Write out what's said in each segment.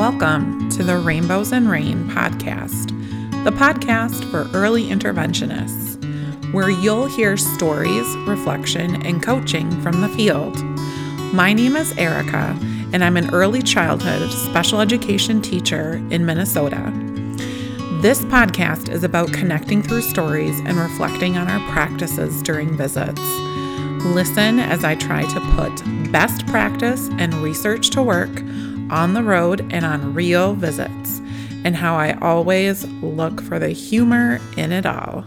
Welcome to the Rainbows and Rain podcast, the podcast for early interventionists, where you'll hear stories, reflection, and coaching from the field. My name is Erica, and I'm an early childhood special education teacher in Minnesota. This podcast is about connecting through stories and reflecting on our practices during visits. Listen as I try to put best practice and research to work on the road and on real visits, and how I always look for the humor in it all.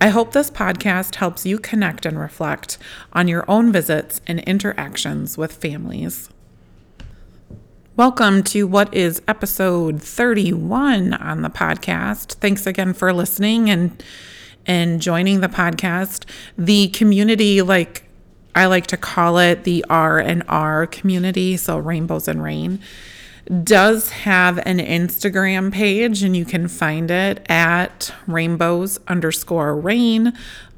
I hope this podcast helps you connect and reflect on your own visits and interactions with families. Welcome to what is episode 31 on the podcast. Thanks again for listening and and joining the podcast. The community like I like to call it the R and R community, so Rainbows and Rain, does have an Instagram page, and you can find it at rainbows underscore rain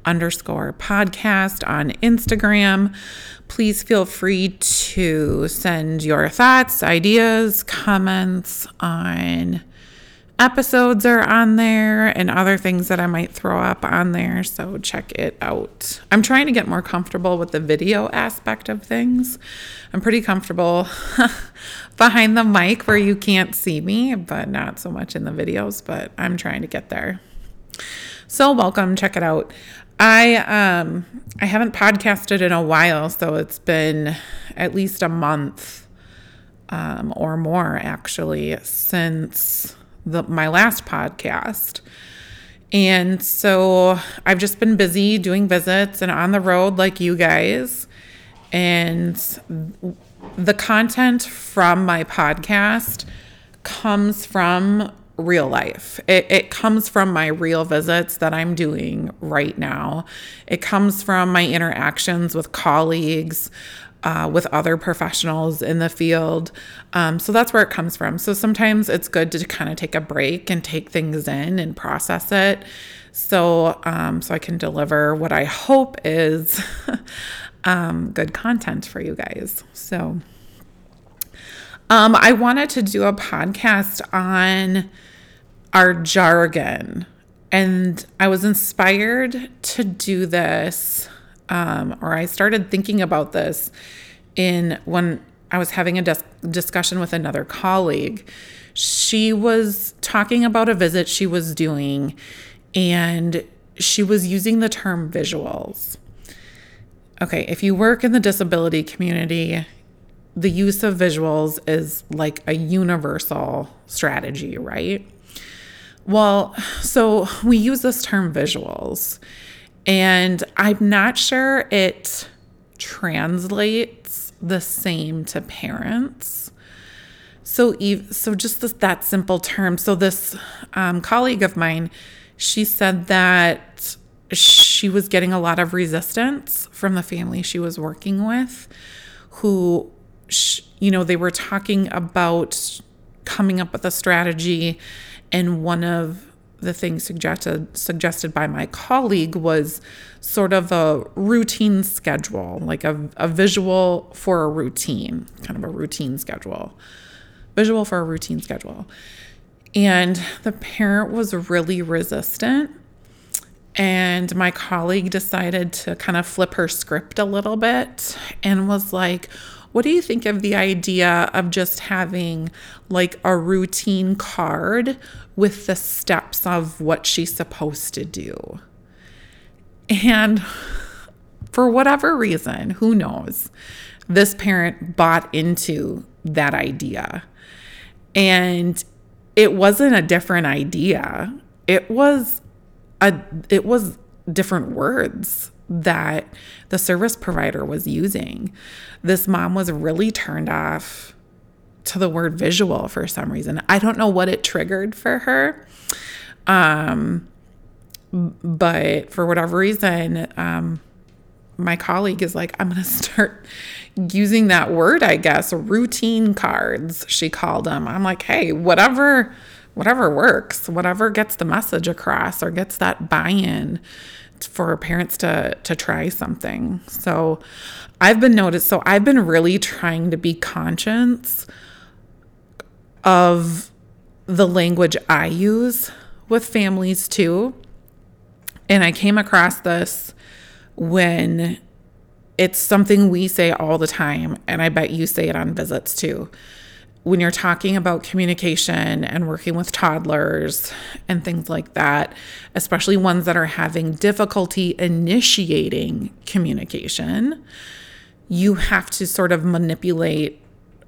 underscore podcast on Instagram. Please feel free to send your thoughts, ideas, comments on episodes are on there and other things that I might throw up on there. So check it out. I'm trying to get more comfortable with the video aspect of things. I'm pretty comfortable behind the mic where you can't see me, but not so much in the videos, but I'm trying to get there. So welcome, check it out. I um I haven't podcasted in a while, so it's been at least a month um, or more actually since the, my last podcast. And so I've just been busy doing visits and on the road like you guys. And the content from my podcast comes from real life. It, it, comes from my real visits that I'm doing right now. It comes from my interactions with colleagues, uh, with other professionals in the field. Um, so that's where it comes from. So sometimes it's good to kind of take a break and take things in and process it. So, um, so I can deliver what I hope is um, good content for you guys. So, um, I wanted to do a podcast on our jargon, and I was inspired to do this um, or I started thinking about this in when I was having a dis- discussion with another colleague. She was talking about a visit she was doing, and she was using the term visuals. Okay, if you work in the disability community, the use of visuals is like a universal strategy, right? Well, so we use this term visuals, and I'm not sure it translates the same to parents. So, so just this, that simple term. So, this um, colleague of mine, she said that she was getting a lot of resistance from the family she was working with, who, you know, they were talking about coming up with a strategy, and one of the thing suggested suggested by my colleague was sort of a routine schedule, like a, a visual for a routine, kind of a routine schedule, visual for a routine schedule. And the parent was really resistant. And my colleague decided to kind of flip her script a little bit and was like, what do you think of the idea of just having like a routine card with the steps of what she's supposed to do? And for whatever reason, who knows, this parent bought into that idea. And it wasn't a different idea. It was a it was different words that the service provider was using. This mom was really turned off to the word visual for some reason. I don't know what it triggered for her. Um, but for whatever reason, um, my colleague is like, I'm going to start using that word, I guess, routine cards, she called them. I'm like, hey, whatever, whatever works, whatever gets the message across or gets that buy in for parents to to try something. So I've been noticed so I've been really trying to be conscious of the language I use with families too. And I came across this when it's something we say all the time, and I bet you say it on visits too. When you're talking about communication and working with toddlers and things like that, especially ones that are having difficulty initiating communication, you have to sort of manipulate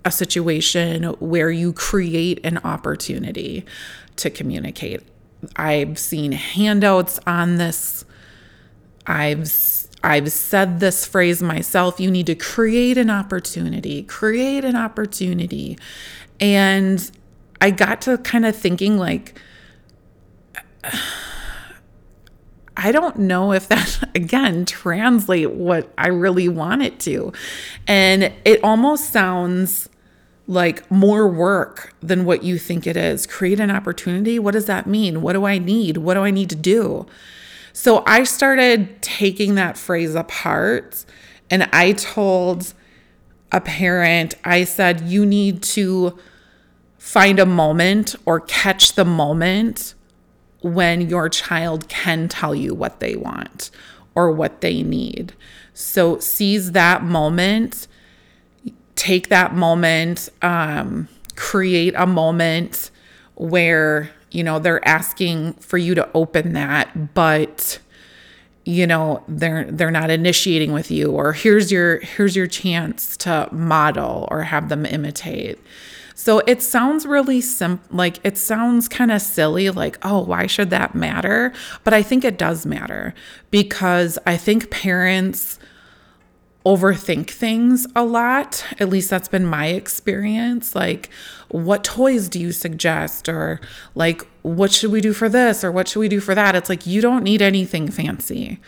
a situation where you create an opportunity to communicate. I've seen handouts on this. I've I've said this phrase myself, you need to create an opportunity, create an opportunity. And I got to kind of thinking like I don't know if that again translate what I really want it to. And it almost sounds like more work than what you think it is. Create an opportunity. What does that mean? What do I need? What do I need to do? So I started taking that phrase apart and I told a parent, I said, you need to find a moment or catch the moment when your child can tell you what they want or what they need. So seize that moment, take that moment, um, create a moment where you know they're asking for you to open that, but you know they're they're not initiating with you or here's your here's your chance to model or have them imitate so it sounds really simple, like it sounds kind of silly, like, oh, why should that matter? But I think it does matter because I think parents overthink things a lot. At least that's been my experience. Like, what toys do you suggest? Or, like, what should we do for this? Or what should we do for that? It's like, you don't need anything fancy.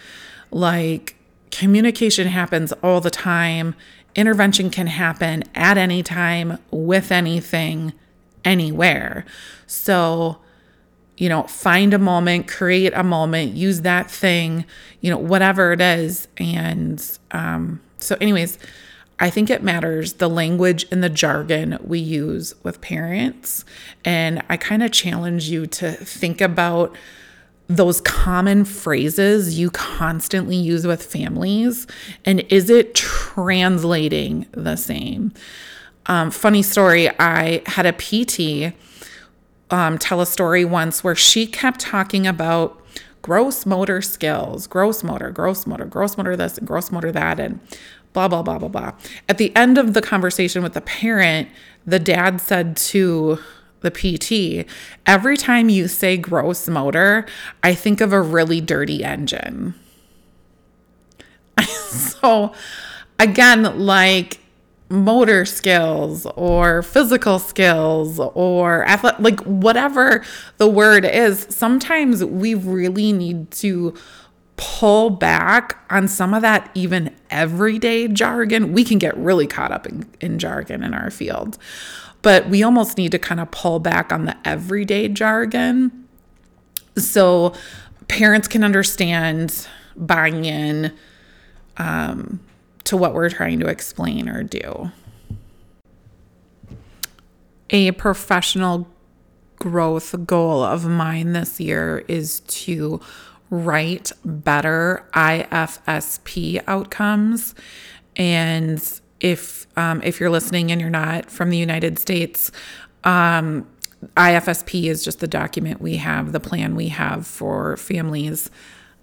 Like, communication happens all the time intervention can happen at any time with anything, anywhere. So, you know, find a moment, create a moment, use that thing, you know, whatever it is. And um, so, anyways, I think it matters the language and the jargon we use with parents. And I kind of challenge you to think about those common phrases you constantly use with families and is it translating the same um, funny story i had a pt um, tell a story once where she kept talking about gross motor skills gross motor gross motor gross motor this and gross motor that and blah blah blah blah blah at the end of the conversation with the parent the dad said to the PT, every time you say gross motor, I think of a really dirty engine. so, again, like motor skills or physical skills or like whatever the word is, sometimes we really need to pull back on some of that even everyday jargon. We can get really caught up in, in jargon in our field but we almost need to kind of pull back on the everyday jargon so parents can understand buying in um, to what we're trying to explain or do. A professional growth goal of mine this year is to write better IFSP outcomes. And if um, if you're listening and you're not from the United States, um, IFSP is just the document we have, the plan we have for families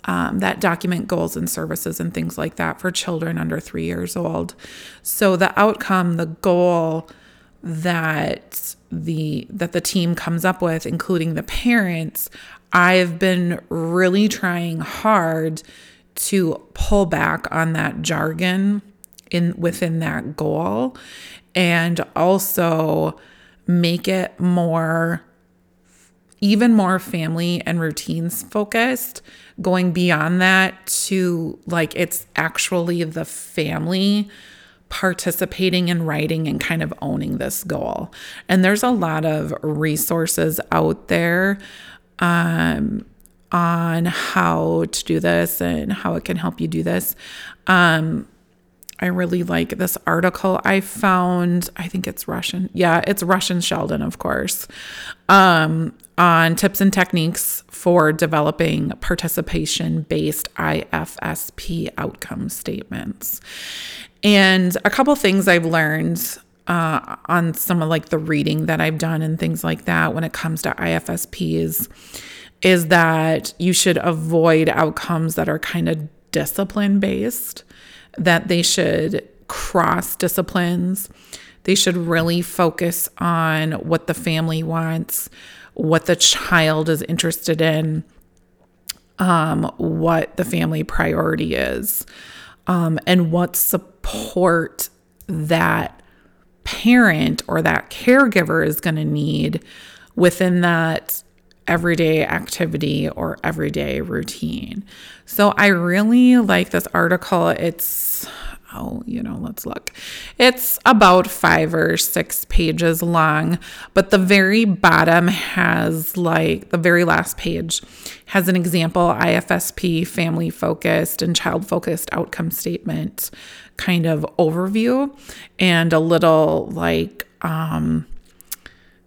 um, that document goals and services and things like that for children under three years old. So the outcome, the goal that the that the team comes up with, including the parents, I've been really trying hard to pull back on that jargon in within that goal and also make it more even more family and routines focused going beyond that to like it's actually the family participating in writing and kind of owning this goal and there's a lot of resources out there um, on how to do this and how it can help you do this um, I really like this article I found. I think it's Russian. Yeah, it's Rush and Shelden, of course, um, on tips and techniques for developing participation based IFSP outcome statements. And a couple things I've learned uh, on some of like the reading that I've done and things like that when it comes to IFSPs is that you should avoid outcomes that are kind of discipline based that they should cross disciplines. They should really focus on what the family wants, what the child is interested in, um, what the family priority is, um, and what support that parent or that caregiver is going to need within that everyday activity or everyday routine. So I really like this article. It's oh, you know, let's look. It's about five or six pages long, but the very bottom has like the very last page has an example IFSP family focused and child focused outcome statement kind of overview and a little like, um,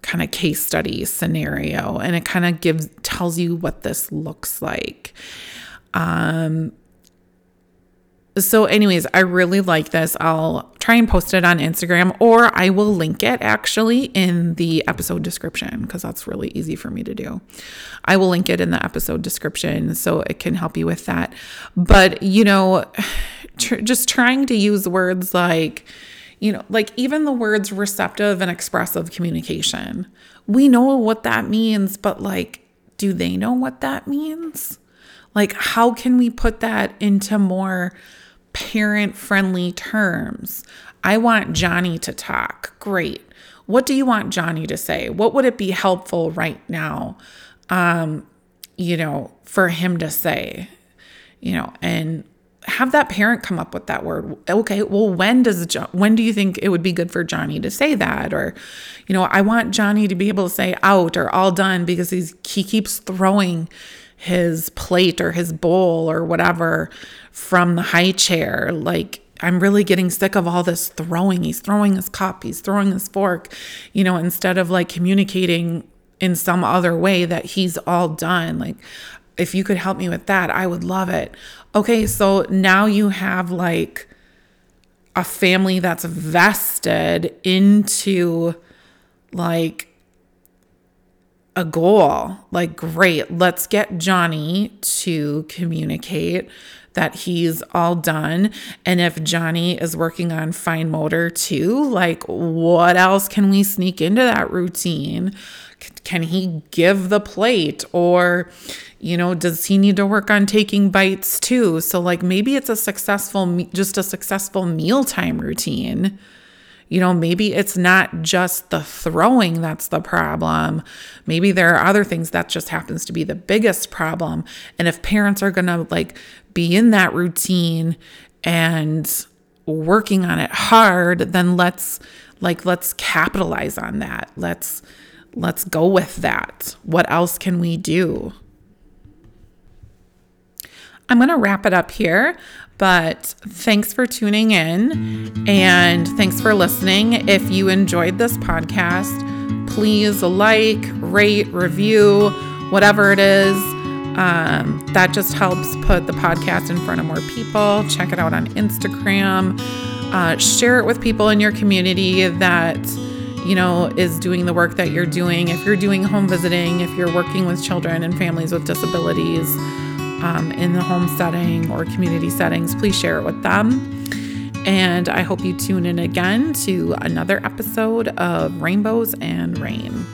kind of case study scenario and it kind of gives tells you what this looks like um so anyways i really like this i'll try and post it on instagram or i will link it actually in the episode description because that's really easy for me to do i will link it in the episode description so it can help you with that but you know tr- just trying to use words like you know, like even the words receptive and expressive communication. We know what that means, but like, do they know what that means? Like, how can we put that into more parent friendly terms? I want Johnny to talk. Great. What do you want Johnny to say? What would it be helpful right now, um, you know, for him to say? You know, and have that parent come up with that word. Okay, well, when does jo- when do you think it would be good for Johnny to say that? Or, you know, I want Johnny to be able to say out or all done because he's he keeps throwing his plate or his bowl or whatever from the high chair. Like I'm really getting sick of all this throwing. He's throwing his cup, he's throwing his fork, you know, instead of like communicating in some other way that he's all done. Like if you could help me with that, I would love it. Okay, so now you have like a family that's vested into like a goal. Like, great, let's get Johnny to communicate that he's all done. And if Johnny is working on fine motor too, like, what else can we sneak into that routine? Can he give the plate? Or, you know, does he need to work on taking bites too? So, like, maybe it's a successful, just a successful mealtime routine. You know, maybe it's not just the throwing that's the problem. Maybe there are other things that just happens to be the biggest problem. And if parents are going to like be in that routine and working on it hard, then let's like let's capitalize on that. Let's let's go with that. What else can we do? I'm going to wrap it up here, but thanks for tuning in and thanks for listening. If you enjoyed this podcast, please like, rate, review, whatever it is. Um, that just helps put the podcast in front of more people. Check it out on Instagram. Uh, share it with people in your community that you know is doing the work that you're doing. If you're doing home visiting, if you're working with children and families with disabilities um, in the home setting or community settings, please share it with them. And I hope you tune in again to another episode of Rainbows and Rain.